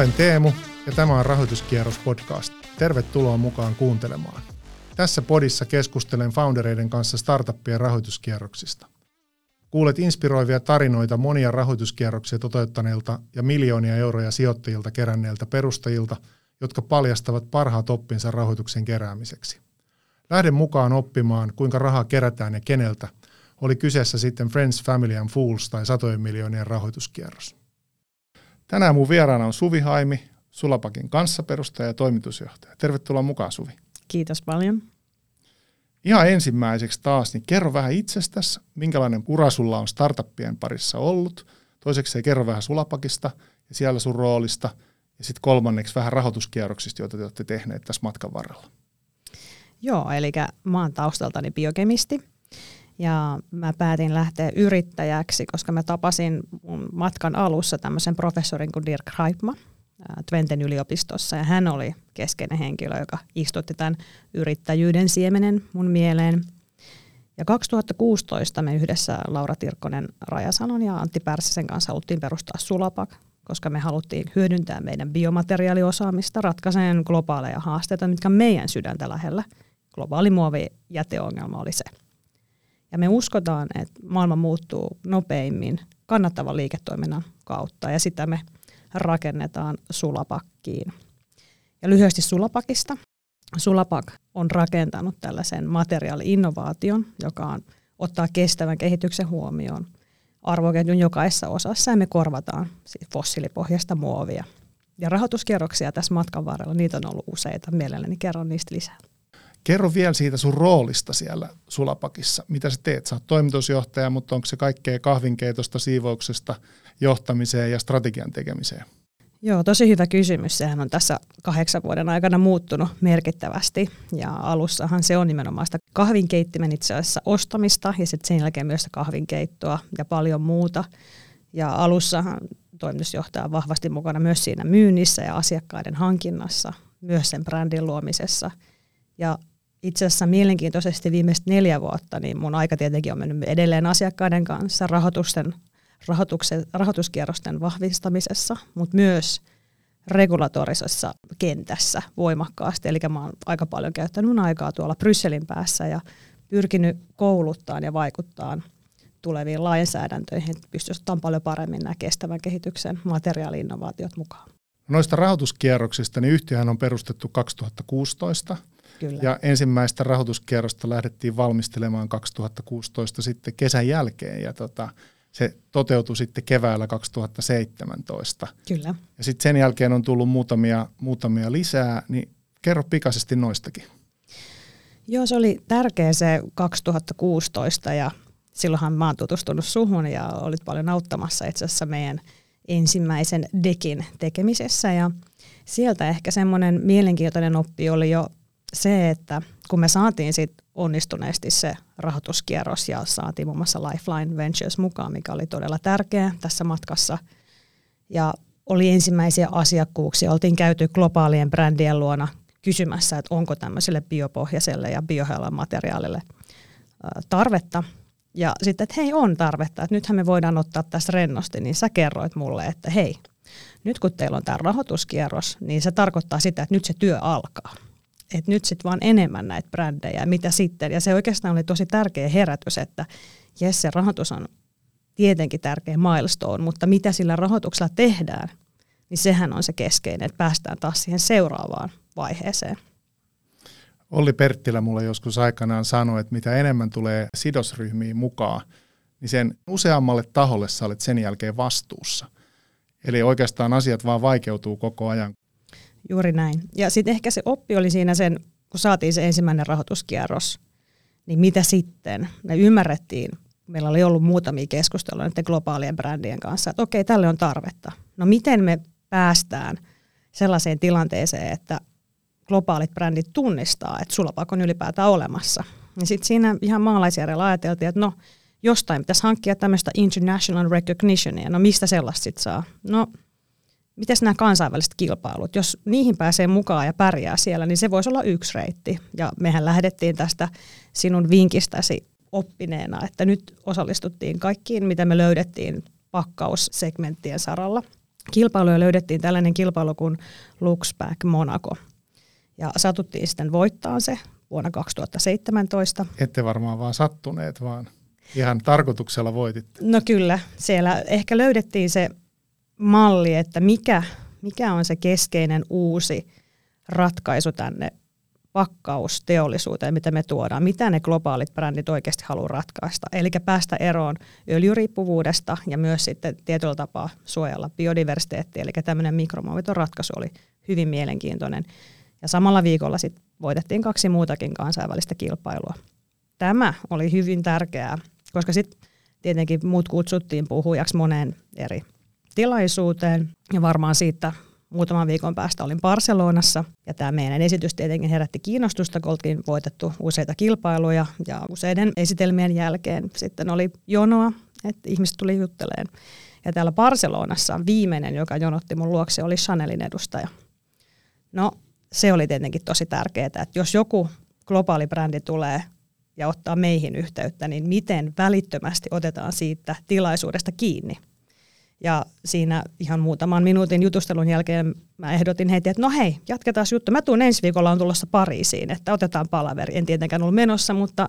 Olen Teemu ja tämä on Rahoituskierros podcast. Tervetuloa mukaan kuuntelemaan. Tässä podissa keskustelen foundereiden kanssa startuppien rahoituskierroksista. Kuulet inspiroivia tarinoita monia rahoituskierroksia toteuttaneilta ja miljoonia euroja sijoittajilta keränneiltä perustajilta, jotka paljastavat parhaat oppinsa rahoituksen keräämiseksi. Lähden mukaan oppimaan, kuinka rahaa kerätään ja keneltä, oli kyseessä sitten Friends, Family and Fools tai satojen miljoonien rahoituskierros. Tänään mun vieraana on Suvi Haimi, Sulapakin kanssaperustaja ja toimitusjohtaja. Tervetuloa mukaan Suvi. Kiitos paljon. Ihan ensimmäiseksi taas, niin kerro vähän itsestäsi, minkälainen ura sulla on startuppien parissa ollut. Toiseksi kerro vähän Sulapakista ja siellä sun roolista. Ja sitten kolmanneksi vähän rahoituskierroksista, joita te olette tehneet tässä matkan varrella. Joo, eli mä oon taustaltani biokemisti ja mä päätin lähteä yrittäjäksi, koska mä tapasin mun matkan alussa tämmöisen professorin kuin Dirk Reipma Twenten yliopistossa. Ja hän oli keskeinen henkilö, joka istutti tämän yrittäjyyden siemenen mun mieleen. Ja 2016 me yhdessä Laura Tirkkonen Rajasalon ja Antti Pärssisen kanssa haluttiin perustaa Sulapak, koska me haluttiin hyödyntää meidän biomateriaaliosaamista ratkaiseen globaaleja haasteita, mitkä meidän sydäntä lähellä. Globaali muovijäteongelma oli se. Ja me uskotaan, että maailma muuttuu nopeimmin kannattavan liiketoiminnan kautta ja sitä me rakennetaan sulapakkiin. Ja lyhyesti sulapakista. Sulapak on rakentanut tällaisen materiaali-innovaation, joka on, ottaa kestävän kehityksen huomioon arvoketjun jokaisessa osassa ja me korvataan fossiilipohjasta muovia. Ja rahoituskierroksia tässä matkan varrella, niitä on ollut useita. Mielelläni kerron niistä lisää. Kerro vielä siitä sun roolista siellä Sulapakissa. Mitä sä teet? Sä oot toimitusjohtaja, mutta onko se kaikkea kahvinkeitosta, siivouksesta, johtamiseen ja strategian tekemiseen? Joo, tosi hyvä kysymys. Sehän on tässä kahdeksan vuoden aikana muuttunut merkittävästi. Ja alussahan se on nimenomaan sitä kahvinkeittimen itse asiassa ostamista ja sitten sen jälkeen myös kahvinkeittoa ja paljon muuta. Ja alussahan toimitusjohtaja on vahvasti mukana myös siinä myynnissä ja asiakkaiden hankinnassa, myös sen brändin luomisessa. Ja itse asiassa mielenkiintoisesti viimeiset neljä vuotta, niin mun aika tietenkin on mennyt edelleen asiakkaiden kanssa rahoitusten, rahoituksen, rahoituskierrosten vahvistamisessa, mutta myös regulatorisessa kentässä voimakkaasti. Eli mä oon aika paljon käyttänyt aikaa tuolla Brysselin päässä ja pyrkinyt kouluttaa ja vaikuttaa tuleviin lainsäädäntöihin, että pystyisi ottamaan paljon paremmin nämä kestävän kehityksen materiaali-innovaatiot mukaan. Noista rahoituskierroksista, niin yhtiöhän on perustettu 2016 – Kyllä. Ja ensimmäistä rahoituskierrosta lähdettiin valmistelemaan 2016 sitten kesän jälkeen ja tota, se toteutui sitten keväällä 2017. Kyllä. Ja sitten sen jälkeen on tullut muutamia, muutamia lisää, niin kerro pikaisesti noistakin. Joo, se oli tärkeä se 2016 ja silloinhan mä oon tutustunut suhun ja olit paljon auttamassa itse asiassa meidän ensimmäisen dekin tekemisessä ja sieltä ehkä semmoinen mielenkiintoinen oppi oli jo se, että kun me saatiin sit onnistuneesti se rahoituskierros ja saatiin muun muassa Lifeline Ventures mukaan, mikä oli todella tärkeä tässä matkassa. Ja oli ensimmäisiä asiakkuuksia. Oltiin käyty globaalien brändien luona kysymässä, että onko tämmöiselle biopohjaiselle ja biohealan materiaalille tarvetta. Ja sitten, että hei, on tarvetta, että nythän me voidaan ottaa tässä rennosti, niin sä kerroit mulle, että hei, nyt kun teillä on tämä rahoituskierros, niin se tarkoittaa sitä, että nyt se työ alkaa että nyt sitten vaan enemmän näitä brändejä, mitä sitten. Ja se oikeastaan oli tosi tärkeä herätys, että jes, se rahoitus on tietenkin tärkeä milestone, mutta mitä sillä rahoituksella tehdään, niin sehän on se keskeinen, että päästään taas siihen seuraavaan vaiheeseen. Olli Perttilä mulle joskus aikanaan sanoi, että mitä enemmän tulee sidosryhmiin mukaan, niin sen useammalle taholle sä olet sen jälkeen vastuussa. Eli oikeastaan asiat vaan vaikeutuu koko ajan. Juuri näin. Ja sitten ehkä se oppi oli siinä sen, kun saatiin se ensimmäinen rahoituskierros, niin mitä sitten? Me ymmärrettiin, meillä oli ollut muutamia keskusteluja näiden globaalien brändien kanssa, että okei, tälle on tarvetta. No miten me päästään sellaiseen tilanteeseen, että globaalit brändit tunnistaa, että Sulapak on ylipäätään olemassa. Ja sitten siinä ihan maalaisjärjellä ajateltiin, että no jostain pitäisi hankkia tämmöistä international recognitionia. No mistä sellaista sitten saa? No miten nämä kansainväliset kilpailut, jos niihin pääsee mukaan ja pärjää siellä, niin se voisi olla yksi reitti. Ja mehän lähdettiin tästä sinun vinkistäsi oppineena, että nyt osallistuttiin kaikkiin, mitä me löydettiin pakkaussegmenttien saralla. kilpailuja löydettiin tällainen kilpailu kuin Luxback Monaco. Ja satuttiin sitten voittaa se vuonna 2017. Ette varmaan vaan sattuneet, vaan ihan tarkoituksella voititte. No kyllä, siellä ehkä löydettiin se malli, että mikä, mikä on se keskeinen uusi ratkaisu tänne pakkausteollisuuteen, mitä me tuodaan, mitä ne globaalit brändit oikeasti haluaa ratkaista. Eli päästä eroon öljyriippuvuudesta ja myös sitten tietyllä tapaa suojella biodiversiteettiä, eli tämmöinen mikromuoviton ratkaisu oli hyvin mielenkiintoinen. Ja samalla viikolla sitten voitettiin kaksi muutakin kansainvälistä kilpailua. Tämä oli hyvin tärkeää, koska sitten tietenkin muut kutsuttiin puhujaksi moneen eri tilaisuuteen ja varmaan siitä muutaman viikon päästä olin Barcelonassa ja tämä meidän esitys tietenkin herätti kiinnostusta, kun oltiin voitettu useita kilpailuja ja useiden esitelmien jälkeen sitten oli jonoa, että ihmiset tuli jutteleen. Ja täällä Barcelonassa viimeinen, joka jonotti mun luokse, oli Chanelin edustaja. No, se oli tietenkin tosi tärkeää, että jos joku globaali brändi tulee ja ottaa meihin yhteyttä, niin miten välittömästi otetaan siitä tilaisuudesta kiinni – ja siinä ihan muutaman minuutin jutustelun jälkeen mä ehdotin heti, että no hei, jatketaan juttu. Mä tuun ensi viikolla on tulossa Pariisiin, että otetaan palaveri. En tietenkään ollut menossa, mutta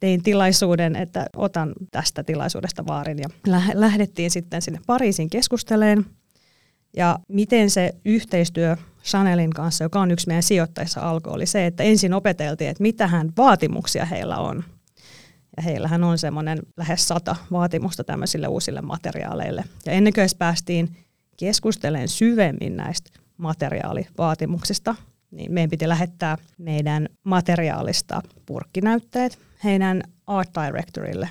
tein tilaisuuden, että otan tästä tilaisuudesta vaarin. Ja lähdettiin sitten sinne Pariisiin keskusteleen. Ja miten se yhteistyö Chanelin kanssa, joka on yksi meidän sijoittajissa alkoi, oli se, että ensin opeteltiin, että mitä hän vaatimuksia heillä on ja heillähän on semmoinen lähes sata vaatimusta tämmöisille uusille materiaaleille. Ja ennen kuin päästiin keskustelemaan syvemmin näistä materiaalivaatimuksista, niin meidän piti lähettää meidän materiaalista purkkinäytteet heidän art directorille.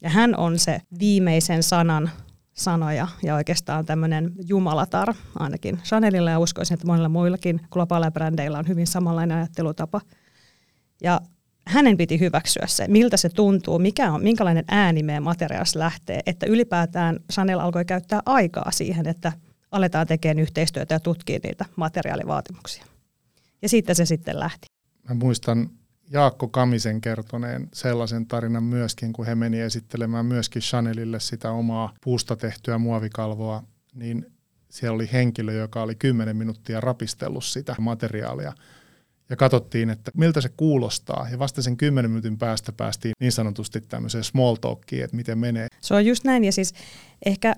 Ja hän on se viimeisen sanan sanoja ja oikeastaan tämmöinen jumalatar, ainakin Chanelilla ja uskoisin, että monilla muillakin globaaleilla brändeillä on hyvin samanlainen ajattelutapa. Ja hänen piti hyväksyä se, miltä se tuntuu, mikä on, minkälainen ääni meidän materiaalissa lähtee, että ylipäätään Chanel alkoi käyttää aikaa siihen, että aletaan tekemään yhteistyötä ja tutkia niitä materiaalivaatimuksia. Ja siitä se sitten lähti. Mä muistan Jaakko Kamisen kertoneen sellaisen tarinan myöskin, kun he meni esittelemään myöskin Chanelille sitä omaa puusta tehtyä muovikalvoa, niin siellä oli henkilö, joka oli 10 minuuttia rapistellut sitä materiaalia ja katsottiin, että miltä se kuulostaa. Ja vasta sen kymmenen minuutin päästä päästiin niin sanotusti tämmöiseen small talkiin, että miten menee. Se on just näin ja siis ehkä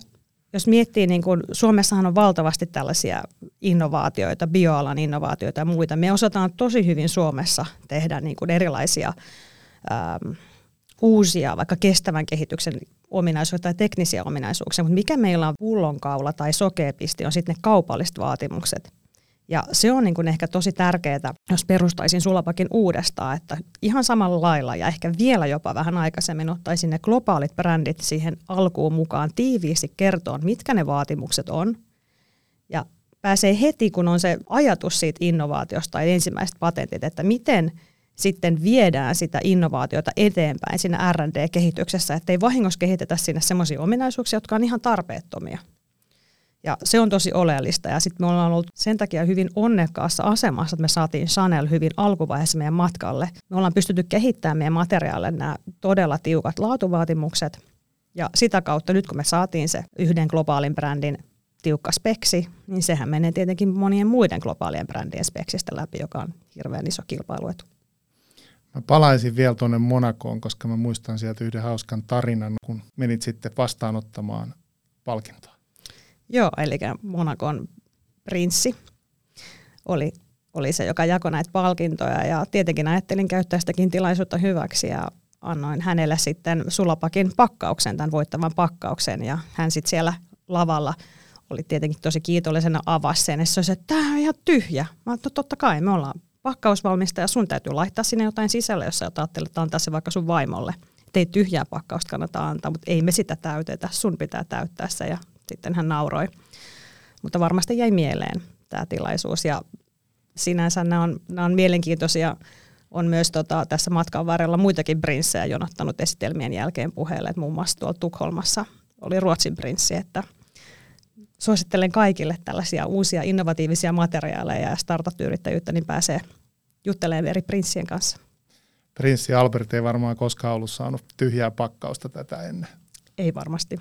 jos miettii, niin kuin Suomessahan on valtavasti tällaisia innovaatioita, bioalan innovaatioita ja muita. Me osataan tosi hyvin Suomessa tehdä niin kuin erilaisia ähm, uusia, vaikka kestävän kehityksen ominaisuuksia tai teknisiä ominaisuuksia, mutta mikä meillä on pullonkaula tai sokeapisti on sitten ne kaupalliset vaatimukset. Ja se on niin kuin ehkä tosi tärkeää, jos perustaisin Sulapakin uudestaan, että ihan samalla lailla ja ehkä vielä jopa vähän aikaisemmin ottaisin ne globaalit brändit siihen alkuun mukaan tiiviisti kertoon, mitkä ne vaatimukset on. Ja pääsee heti, kun on se ajatus siitä innovaatiosta tai ensimmäiset patentit, että miten sitten viedään sitä innovaatiota eteenpäin siinä R&D-kehityksessä, ettei vahingossa kehitetä sinne sellaisia ominaisuuksia, jotka on ihan tarpeettomia. Ja se on tosi oleellista. Ja sitten me ollaan ollut sen takia hyvin onnekkaassa asemassa, että me saatiin Chanel hyvin alkuvaiheessa meidän matkalle. Me ollaan pystytty kehittämään meidän materiaalille nämä todella tiukat laatuvaatimukset. Ja sitä kautta nyt kun me saatiin se yhden globaalin brändin tiukka speksi, niin sehän menee tietenkin monien muiden globaalien brändien speksistä läpi, joka on hirveän iso kilpailuetu. Mä palaisin vielä tuonne Monakoon, koska mä muistan sieltä yhden hauskan tarinan, kun menit sitten vastaanottamaan palkintoa. Joo, eli Monakon prinssi oli, oli se, joka jakoi näitä palkintoja ja tietenkin ajattelin käyttää sitäkin tilaisuutta hyväksi ja annoin hänelle sitten sulapakin pakkauksen, tämän voittavan pakkauksen ja hän sitten siellä lavalla oli tietenkin tosi kiitollisena avasi sen, ja se olisi, että tämä on ihan tyhjä. Mä että totta kai, me ollaan pakkausvalmista ja sun täytyy laittaa sinne jotain sisälle, jos sä ajattelet, että antaa se vaikka sun vaimolle. Että ei tyhjää pakkausta kannata antaa, mutta ei me sitä täytetä, sun pitää täyttää se ja sitten hän nauroi. Mutta varmasti jäi mieleen tämä tilaisuus ja sinänsä nämä on, nämä on mielenkiintoisia. On myös tota, tässä matkan varrella muitakin prinssejä jonottanut esitelmien jälkeen puheelle, että muun muassa tuolla Tukholmassa oli Ruotsin prinssi, että suosittelen kaikille tällaisia uusia innovatiivisia materiaaleja ja startup-yrittäjyyttä, niin pääsee juttelemaan eri prinssien kanssa. Prinssi Albert ei varmaan koskaan ollut saanut tyhjää pakkausta tätä ennen. Ei varmasti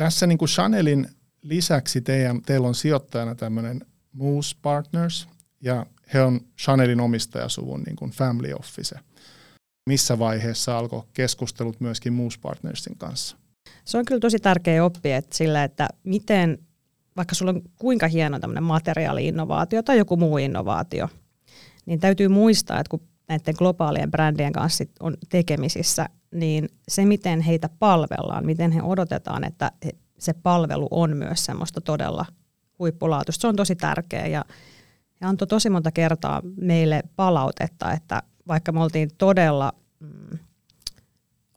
tässä niin kuin Chanelin lisäksi teidän, teillä on sijoittajana tämmöinen Moose Partners, ja he on Chanelin omistajasuvun niin kuin family office. Missä vaiheessa alkoi keskustelut myöskin Moose Partnersin kanssa? Se on kyllä tosi tärkeä oppia että sillä, että miten, vaikka sulla on kuinka hieno tämmöinen materiaali-innovaatio tai joku muu innovaatio, niin täytyy muistaa, että kun näiden globaalien brändien kanssa on tekemisissä, niin se, miten heitä palvellaan, miten he odotetaan, että se palvelu on myös semmoista todella huippulaatuista, se on tosi tärkeä ja he antoi tosi monta kertaa meille palautetta, että vaikka me oltiin todella mm,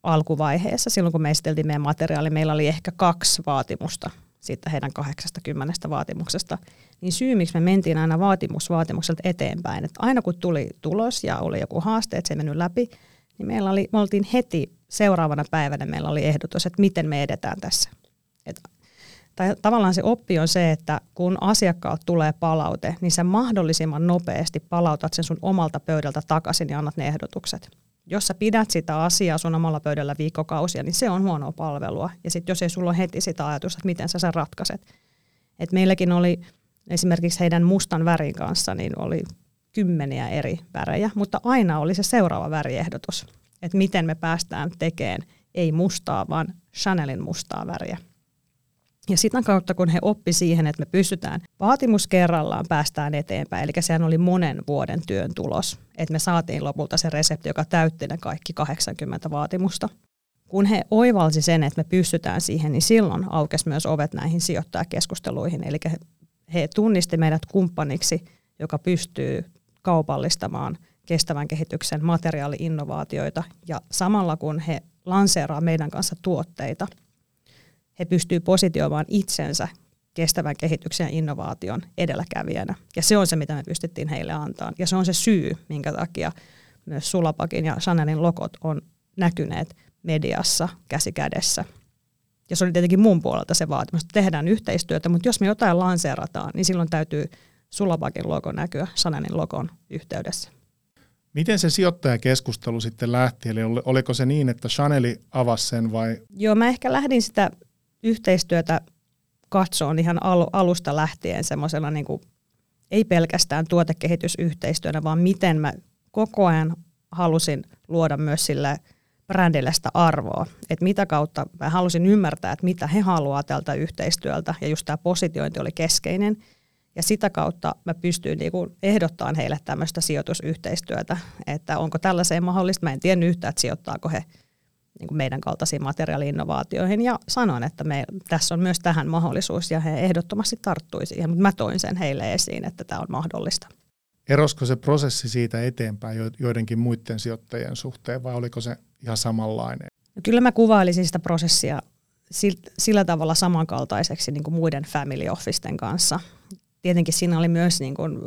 alkuvaiheessa, silloin kun me esiteltiin meidän materiaali, meillä oli ehkä kaksi vaatimusta siitä heidän 80 vaatimuksesta, niin syy, miksi me mentiin aina vaatimus vaatimukselta eteenpäin, että aina kun tuli tulos ja oli joku haaste, että se ei mennyt läpi, niin meillä oli, me oltiin heti seuraavana päivänä, meillä oli ehdotus, että miten me edetään tässä. Et, tai tavallaan se oppi on se, että kun asiakkaat tulee palaute, niin sä mahdollisimman nopeasti palautat sen sun omalta pöydältä takaisin ja annat ne ehdotukset jos sä pidät sitä asiaa sun omalla pöydällä viikkokausia, niin se on huonoa palvelua. Ja sitten jos ei sulla ole heti sitä ajatusta, että miten sä sen ratkaiset. Et meilläkin oli esimerkiksi heidän mustan värin kanssa, niin oli kymmeniä eri värejä, mutta aina oli se seuraava väriehdotus, että miten me päästään tekemään ei mustaa, vaan Chanelin mustaa väriä. Ja sitä kautta, kun he oppi siihen, että me pystytään vaatimus kerrallaan päästään eteenpäin, eli sehän oli monen vuoden työn tulos, että me saatiin lopulta se resepti, joka täytti ne kaikki 80 vaatimusta. Kun he oivalsi sen, että me pystytään siihen, niin silloin aukesi myös ovet näihin sijoittajakeskusteluihin. Eli he tunnisti meidät kumppaniksi, joka pystyy kaupallistamaan kestävän kehityksen materiaali-innovaatioita. Ja samalla kun he lanseeraa meidän kanssa tuotteita – he pystyvät positioimaan itsensä kestävän kehityksen ja innovaation edelläkävijänä. Ja se on se, mitä me pystyttiin heille antaa. Ja se on se syy, minkä takia myös Sulapakin ja Chanelin lokot on näkyneet mediassa käsi kädessä. Ja se oli tietenkin mun puolelta se vaatimus, että tehdään yhteistyötä, mutta jos me jotain lanseerataan, niin silloin täytyy Sulapakin logo näkyä Chanelin logon yhteydessä. Miten se sijoittajakeskustelu sitten lähti? Eli oliko se niin, että Chaneli avasi sen vai? Joo, mä ehkä lähdin sitä yhteistyötä katsoon ihan alusta lähtien semmoisella niin kuin, ei pelkästään tuotekehitysyhteistyönä, vaan miten mä koko ajan halusin luoda myös sille brändille sitä arvoa. Että mitä kautta mä halusin ymmärtää, että mitä he haluaa tältä yhteistyöltä, ja just tämä positiointi oli keskeinen. Ja sitä kautta mä pystyin niinku ehdottamaan heille tämmöistä sijoitusyhteistyötä, että onko tällaiseen mahdollista. Mä en tiennyt yhtään, että sijoittaako he niin kuin meidän kaltaisiin materiaali-innovaatioihin ja sanoin, että me, tässä on myös tähän mahdollisuus ja he ehdottomasti tarttui siihen, mutta mä toin sen heille esiin, että tämä on mahdollista. Erosko se prosessi siitä eteenpäin joidenkin muiden sijoittajien suhteen vai oliko se ihan samanlainen? No kyllä mä kuvailisin sitä prosessia sillä tavalla samankaltaiseksi niin kuin muiden family officeten kanssa. Tietenkin siinä oli myös niin kuin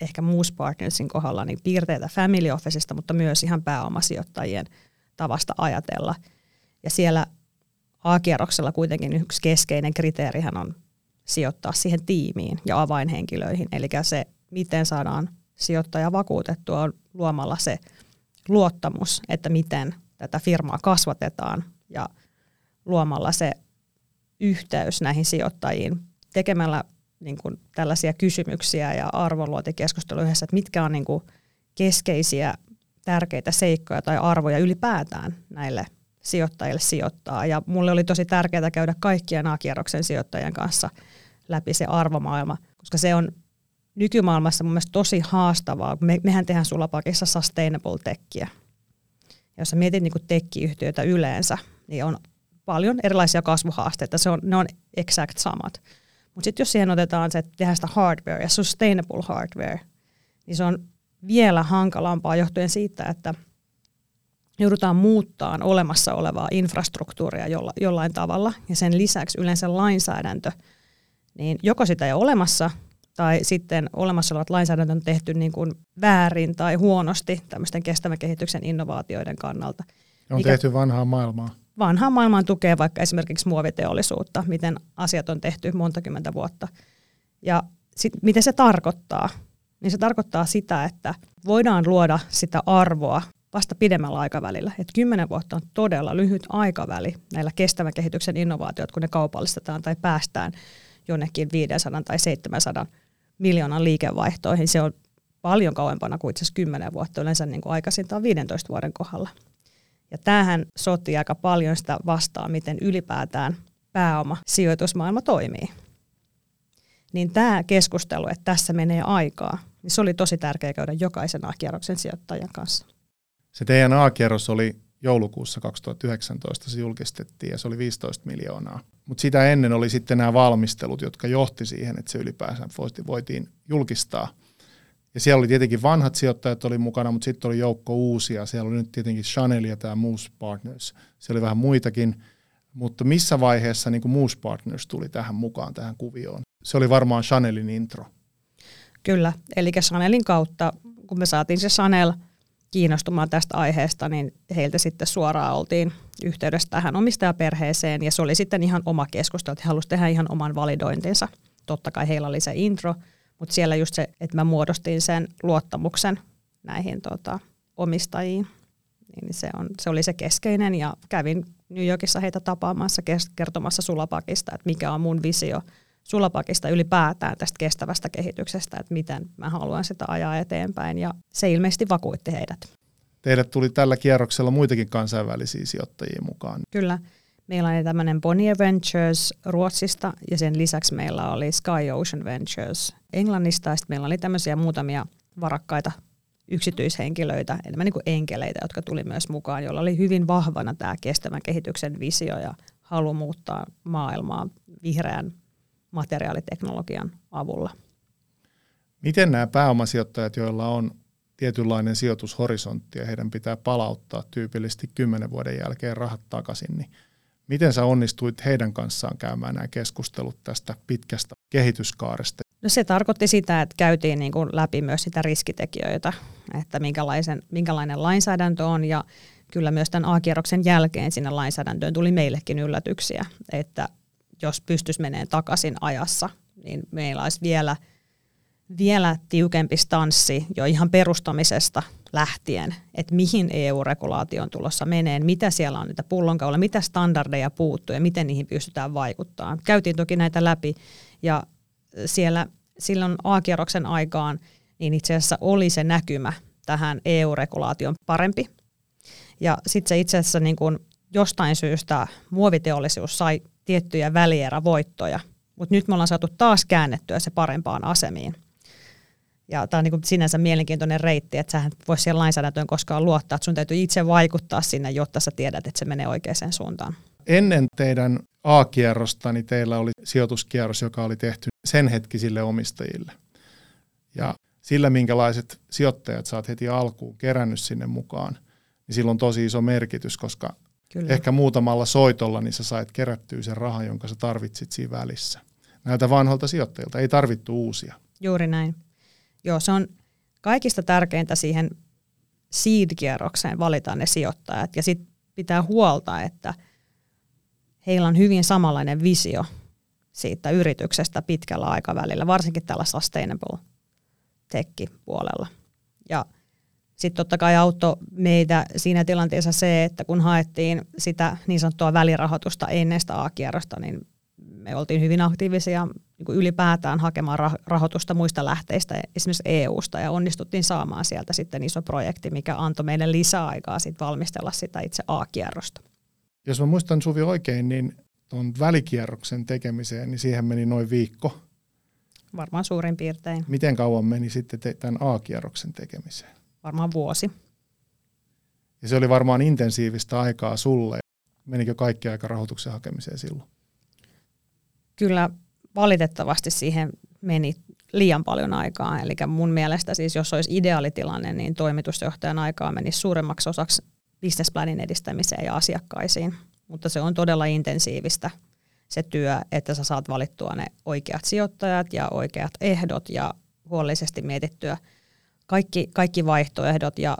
ehkä Moose Partnersin kohdalla niin piirteitä family officesta, mutta myös ihan pääomasijoittajien – tavasta ajatella. Ja siellä A-kierroksella kuitenkin yksi keskeinen kriteerihän on sijoittaa siihen tiimiin ja avainhenkilöihin. Eli se, miten saadaan sijoittaja vakuutettua, on luomalla se luottamus, että miten tätä firmaa kasvatetaan ja luomalla se yhteys näihin sijoittajiin tekemällä niin kuin tällaisia kysymyksiä ja arvonluotikeskusteluja yhdessä, että mitkä on niin kuin keskeisiä tärkeitä seikkoja tai arvoja ylipäätään näille sijoittajille sijoittaa. Ja mulle oli tosi tärkeää käydä kaikkien A-kierroksen sijoittajien kanssa läpi se arvomaailma, koska se on nykymaailmassa mun mielestä tosi haastavaa. Me, mehän tehdään Sulapakissa sustainable techia. Jos sä mietit niin tekkiyhtiöitä yleensä, niin on paljon erilaisia kasvuhaasteita. Se on, ne on exact samat. Mutta sitten jos siihen otetaan se, että tehdään sitä hardware ja sustainable hardware, niin se on vielä hankalampaa johtuen siitä, että joudutaan muuttaa olemassa olevaa infrastruktuuria jolla, jollain tavalla. Ja sen lisäksi yleensä lainsäädäntö, niin joko sitä ei ole olemassa, tai sitten olemassa olevat lainsäädäntö on tehty niin kuin väärin tai huonosti tämmöisten kestävän kehityksen innovaatioiden kannalta. On Mikä tehty vanhaa maailmaa. Vanhaa maailmaan tukee vaikka esimerkiksi muoviteollisuutta, miten asiat on tehty monta kymmentä vuotta. Ja sit, miten se tarkoittaa? Niin se tarkoittaa sitä, että voidaan luoda sitä arvoa vasta pidemmällä aikavälillä. Et kymmenen vuotta on todella lyhyt aikaväli näillä kestävän kehityksen innovaatiot, kun ne kaupallistetaan tai päästään jonnekin 500 tai 700 miljoonan liikevaihtoihin. Se on paljon kauempana kuin itse asiassa 10 vuotta, yleensä niin kuin aikaisintaan 15 vuoden kohdalla. Ja tämähän sotti aika paljon sitä vastaan, miten ylipäätään pääoma sijoitusmaailma toimii. Niin tämä keskustelu, että tässä menee aikaa, niin se oli tosi tärkeää käydä jokaisen A-kierroksen sijoittajan kanssa. Se teidän A-kierros oli joulukuussa 2019 se julkistettiin ja se oli 15 miljoonaa. Mutta sitä ennen oli sitten nämä valmistelut, jotka johti siihen, että se ylipäänsä voitiin julkistaa. Ja siellä oli tietenkin vanhat sijoittajat oli mukana, mutta sitten oli joukko uusia. Siellä oli nyt tietenkin Chanel ja tämä Moose Partners. Siellä oli vähän muitakin. Mutta missä vaiheessa niin Moose Partners tuli tähän mukaan, tähän kuvioon? Se oli varmaan Chanelin intro. Kyllä, eli Chanelin kautta, kun me saatiin se Chanel – kiinnostumaan tästä aiheesta, niin heiltä sitten suoraan oltiin yhteydessä tähän omistajaperheeseen. Ja se oli sitten ihan oma keskustelu, että he halusivat tehdä ihan oman validointinsa. Totta kai heillä oli se intro, mutta siellä just se, että mä muodostin sen luottamuksen näihin tota, omistajiin, niin se, on, se oli se keskeinen ja kävin New Yorkissa heitä tapaamassa kertomassa Sulapakista, että mikä on mun visio Sulapakista ylipäätään tästä kestävästä kehityksestä, että miten mä haluan sitä ajaa eteenpäin ja se ilmeisesti vakuutti heidät. Teidät tuli tällä kierroksella muitakin kansainvälisiä sijoittajia mukaan. Kyllä. Meillä oli tämmöinen Bonnier Ventures Ruotsista ja sen lisäksi meillä oli Sky Ocean Ventures Englannista ja meillä oli tämmöisiä muutamia varakkaita yksityishenkilöitä, enemmän niin kuin enkeleitä, jotka tuli myös mukaan, joilla oli hyvin vahvana tämä kestävän kehityksen visio ja halu muuttaa maailmaa vihreän materiaaliteknologian avulla. Miten nämä pääomasijoittajat, joilla on tietynlainen sijoitushorisontti ja heidän pitää palauttaa tyypillisesti kymmenen vuoden jälkeen rahat takaisin, niin miten sä onnistuit heidän kanssaan käymään nämä keskustelut tästä pitkästä kehityskaaresta? No se tarkoitti sitä, että käytiin niin kuin läpi myös sitä riskitekijöitä, että minkälaisen, minkälainen lainsäädäntö on ja kyllä myös tämän A-kierroksen jälkeen sinne lainsäädäntöön tuli meillekin yllätyksiä, että jos pystyisi menemään takaisin ajassa, niin meillä olisi vielä, vielä tiukempi stanssi jo ihan perustamisesta lähtien, että mihin EU-regulaatio on tulossa meneen, mitä siellä on niitä pullonkaula, mitä standardeja puuttuu ja miten niihin pystytään vaikuttamaan. Käytiin toki näitä läpi ja siellä silloin A-kierroksen aikaan niin itse asiassa oli se näkymä tähän EU-regulaation parempi. Ja sitten se itse asiassa niin kun jostain syystä muoviteollisuus sai tiettyjä välierävoittoja. Mutta nyt me ollaan saatu taas käännettyä se parempaan asemiin. Ja tämä on niin sinänsä mielenkiintoinen reitti, että sä voi siihen lainsäädäntöön koskaan luottaa, että sun täytyy itse vaikuttaa sinne, jotta sä tiedät, että se menee oikeaan suuntaan. Ennen teidän A-kierrosta, niin teillä oli sijoituskierros, joka oli tehty sen hetkisille omistajille. Ja sillä, minkälaiset sijoittajat saat heti alkuun kerännyt sinne mukaan, niin sillä on tosi iso merkitys, koska Kyllä. Ehkä muutamalla soitolla niin sä sait kerättyä sen rahan, jonka sä tarvitsit siinä välissä. Näiltä vanhoilta sijoittajilta ei tarvittu uusia. Juuri näin. Joo, se on kaikista tärkeintä siihen seed-kierrokseen valita ne sijoittajat. Ja sitten pitää huolta, että heillä on hyvin samanlainen visio siitä yrityksestä pitkällä aikavälillä, varsinkin tällä sustainable tech-puolella. Ja sitten totta kai auttoi meitä siinä tilanteessa se, että kun haettiin sitä niin sanottua välirahoitusta ennen sitä A-kierrosta, niin me oltiin hyvin aktiivisia niin kuin ylipäätään hakemaan rahoitusta muista lähteistä, esimerkiksi EU-sta, ja onnistuttiin saamaan sieltä sitten iso projekti, mikä antoi meille lisäaikaa sitten valmistella sitä itse A-kierrosta. Jos mä muistan Suvi oikein, niin tuon välikierroksen tekemiseen, niin siihen meni noin viikko. Varmaan suurin piirtein. Miten kauan meni sitten te- tämän A-kierroksen tekemiseen? Varmaan vuosi. Ja se oli varmaan intensiivistä aikaa sulle. Menikö kaikki aika rahoituksen hakemiseen silloin? Kyllä valitettavasti siihen meni liian paljon aikaa. Eli mun mielestä siis jos olisi ideaalitilanne, niin toimitusjohtajan aikaa menisi suuremmaksi osaksi businessplanin edistämiseen ja asiakkaisiin. Mutta se on todella intensiivistä se työ, että sä saat valittua ne oikeat sijoittajat ja oikeat ehdot ja huolellisesti mietittyä – kaikki, kaikki vaihtoehdot ja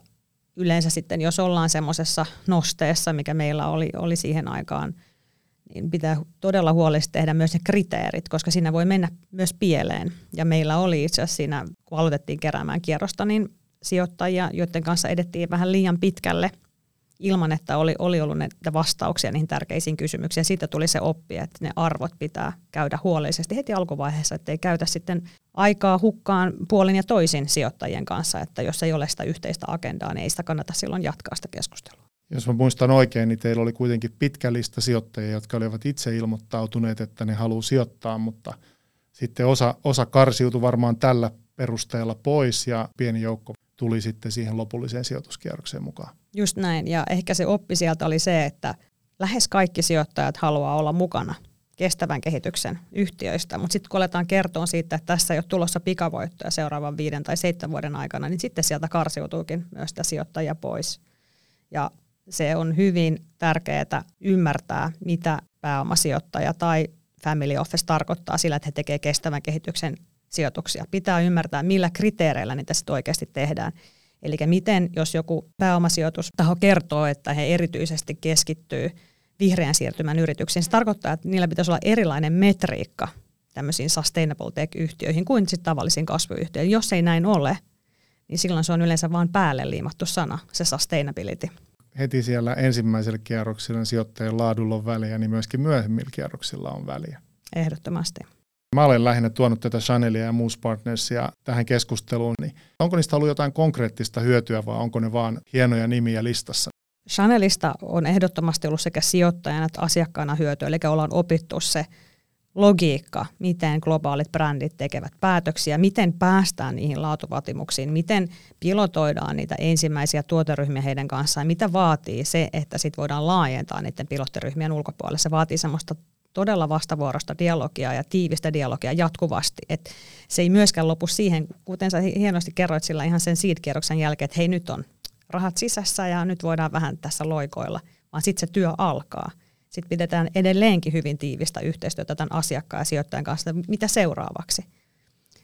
yleensä sitten, jos ollaan semmoisessa nosteessa, mikä meillä oli, oli siihen aikaan, niin pitää todella huolellisesti tehdä myös ne kriteerit, koska siinä voi mennä myös pieleen. Ja meillä oli itse asiassa siinä, kun aloitettiin keräämään kierrosta, niin sijoittajia, joiden kanssa edettiin vähän liian pitkälle ilman, että oli, oli ollut näitä vastauksia niihin tärkeisiin kysymyksiin. Siitä tuli se oppi, että ne arvot pitää käydä huolellisesti heti alkuvaiheessa, ettei käytä sitten aikaa hukkaan puolin ja toisin sijoittajien kanssa, että jos ei ole sitä yhteistä agendaa, niin ei sitä kannata silloin jatkaa sitä keskustelua. Jos mä muistan oikein, niin teillä oli kuitenkin pitkä lista sijoittajia, jotka olivat itse ilmoittautuneet, että ne haluaa sijoittaa, mutta sitten osa, osa karsiutui varmaan tällä perusteella pois ja pieni joukko tuli sitten siihen lopulliseen sijoituskierrokseen mukaan. Just näin, ja ehkä se oppi sieltä oli se, että lähes kaikki sijoittajat haluaa olla mukana kestävän kehityksen yhtiöistä, mutta sitten kun aletaan kertoa siitä, että tässä ei ole tulossa pikavoittoja seuraavan viiden tai seitsemän vuoden aikana, niin sitten sieltä karsiutuukin myös sitä sijoittajia pois. Ja se on hyvin tärkeää ymmärtää, mitä pääomasijoittaja tai family office tarkoittaa sillä, että he tekevät kestävän kehityksen sijoituksia. Pitää ymmärtää, millä kriteereillä niitä sitten oikeasti tehdään. Eli miten, jos joku pääomasijoitustaho kertoo, että he erityisesti keskittyy vihreän siirtymän yrityksiin, se tarkoittaa, että niillä pitäisi olla erilainen metriikka tämmöisiin sustainable tech-yhtiöihin kuin sitten tavallisiin kasvuyhtiöihin. Jos ei näin ole, niin silloin se on yleensä vain päälle liimattu sana, se sustainability. Heti siellä ensimmäisellä kierroksilla sijoittajien laadulla on väliä, niin myöskin myöhemmillä kierroksilla on väliä. Ehdottomasti. Mä olen lähinnä tuonut tätä Chanelia ja Moose Partnersia tähän keskusteluun, niin onko niistä ollut jotain konkreettista hyötyä vai onko ne vaan hienoja nimiä listassa? Chanelista on ehdottomasti ollut sekä sijoittajana että asiakkaana hyötyä, eli ollaan opittu se logiikka, miten globaalit brändit tekevät päätöksiä, miten päästään niihin laatuvaatimuksiin, miten pilotoidaan niitä ensimmäisiä tuoteryhmiä heidän kanssaan, mitä vaatii se, että sitten voidaan laajentaa niiden pilottiryhmien ulkopuolelle. Se vaatii semmoista todella vastavuorosta dialogia ja tiivistä dialogia jatkuvasti. Et se ei myöskään lopu siihen, kuten sä hienosti kerroit sillä ihan sen seed-kierroksen jälkeen, että hei nyt on rahat sisässä ja nyt voidaan vähän tässä loikoilla, vaan sitten se työ alkaa. Sitten pidetään edelleenkin hyvin tiivistä yhteistyötä tämän asiakkaan ja sijoittajan kanssa, mitä seuraavaksi.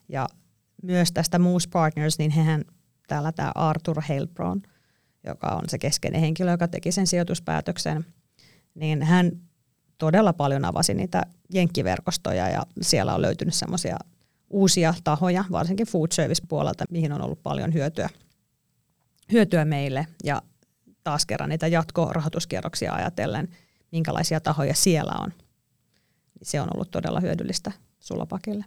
Ja myös tästä Moose Partners, niin hehän täällä tämä Arthur Heilbron, joka on se keskeinen henkilö, joka teki sen sijoituspäätöksen, niin hän todella paljon avasi niitä jenkkiverkostoja ja siellä on löytynyt semmoisia uusia tahoja, varsinkin food service puolelta, mihin on ollut paljon hyötyä, hyötyä meille ja taas kerran niitä jatkorahoituskierroksia ajatellen, minkälaisia tahoja siellä on. Se on ollut todella hyödyllistä Sulapakille.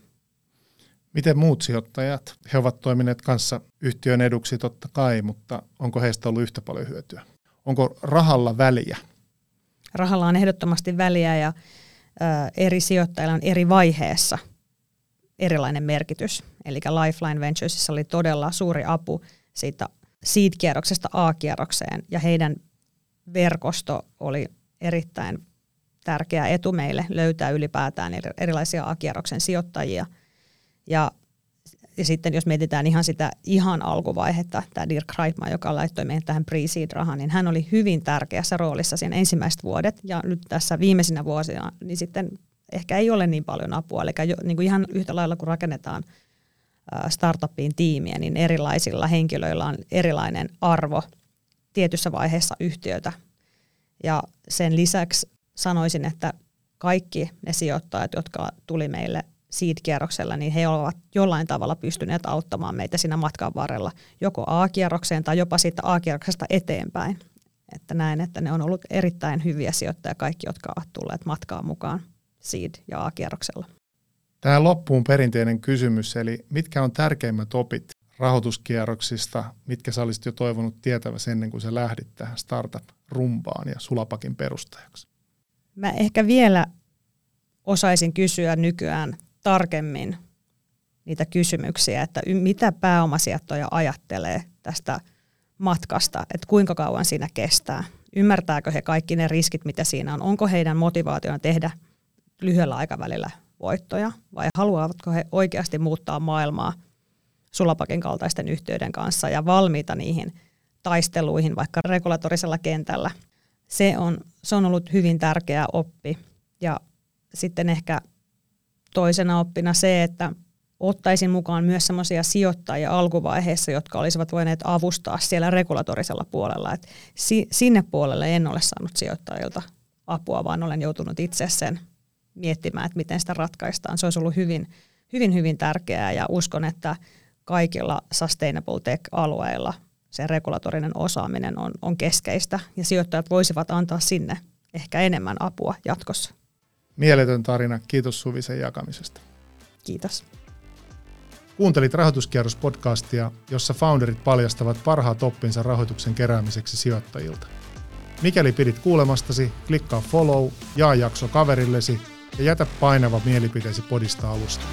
Miten muut sijoittajat? He ovat toimineet kanssa yhtiön eduksi totta kai, mutta onko heistä ollut yhtä paljon hyötyä? Onko rahalla väliä? Rahalla on ehdottomasti väliä ja eri sijoittajilla on eri vaiheessa erilainen merkitys. Eli Lifeline Venturesissa oli todella suuri apu siitä seed-kierroksesta A-kierrokseen ja heidän verkosto oli erittäin tärkeä etu meille löytää ylipäätään erilaisia A-kierroksen sijoittajia. Ja ja sitten jos mietitään ihan sitä ihan alkuvaihetta, tämä Dirk Reitman, joka laittoi meidän tähän pre-seed-rahaan, niin hän oli hyvin tärkeässä roolissa siinä ensimmäiset vuodet. Ja nyt tässä viimeisinä vuosina, niin sitten ehkä ei ole niin paljon apua. Eli jo, niin kuin ihan yhtä lailla kun rakennetaan startuppiin tiimiä, niin erilaisilla henkilöillä on erilainen arvo tietyssä vaiheessa yhtiötä. Ja sen lisäksi sanoisin, että kaikki ne sijoittajat, jotka tuli meille seed-kierroksella, niin he ovat jollain tavalla pystyneet auttamaan meitä siinä matkan varrella, joko A-kierrokseen tai jopa siitä A-kierroksesta eteenpäin. Että näen, että ne on ollut erittäin hyviä sijoittajia kaikki, jotka ovat tulleet matkaan mukaan seed- ja A-kierroksella. Tähän loppuun perinteinen kysymys, eli mitkä on tärkeimmät opit rahoituskierroksista, mitkä sä olisit jo toivonut tietäväsi ennen kuin sä lähdit tähän startup-rumbaan ja Sulapakin perustajaksi? Mä ehkä vielä osaisin kysyä nykyään tarkemmin niitä kysymyksiä, että mitä pääomasijoittaja ajattelee tästä matkasta, että kuinka kauan siinä kestää. Ymmärtääkö he kaikki ne riskit, mitä siinä on? Onko heidän motivaationa tehdä lyhyellä aikavälillä voittoja vai haluavatko he oikeasti muuttaa maailmaa Sulapakin kaltaisten yhtiöiden kanssa ja valmiita niihin taisteluihin vaikka regulatorisella kentällä. Se on, se on ollut hyvin tärkeä oppi ja sitten ehkä toisena oppina se, että ottaisin mukaan myös sellaisia sijoittajia alkuvaiheessa, jotka olisivat voineet avustaa siellä regulatorisella puolella. Et si- sinne puolelle en ole saanut sijoittajilta apua, vaan olen joutunut itse sen miettimään, että miten sitä ratkaistaan. Se olisi ollut hyvin, hyvin, hyvin tärkeää ja uskon, että kaikilla sustainable tech-alueilla se regulatorinen osaaminen on, on keskeistä ja sijoittajat voisivat antaa sinne ehkä enemmän apua jatkossa. Mieletön tarina. Kiitos Suvi sen jakamisesta. Kiitos. Kuuntelit Rahoituskierros-podcastia, jossa founderit paljastavat parhaat oppinsa rahoituksen keräämiseksi sijoittajilta. Mikäli pidit kuulemastasi, klikkaa follow, jaa jakso kaverillesi ja jätä painava mielipiteesi podista alusta.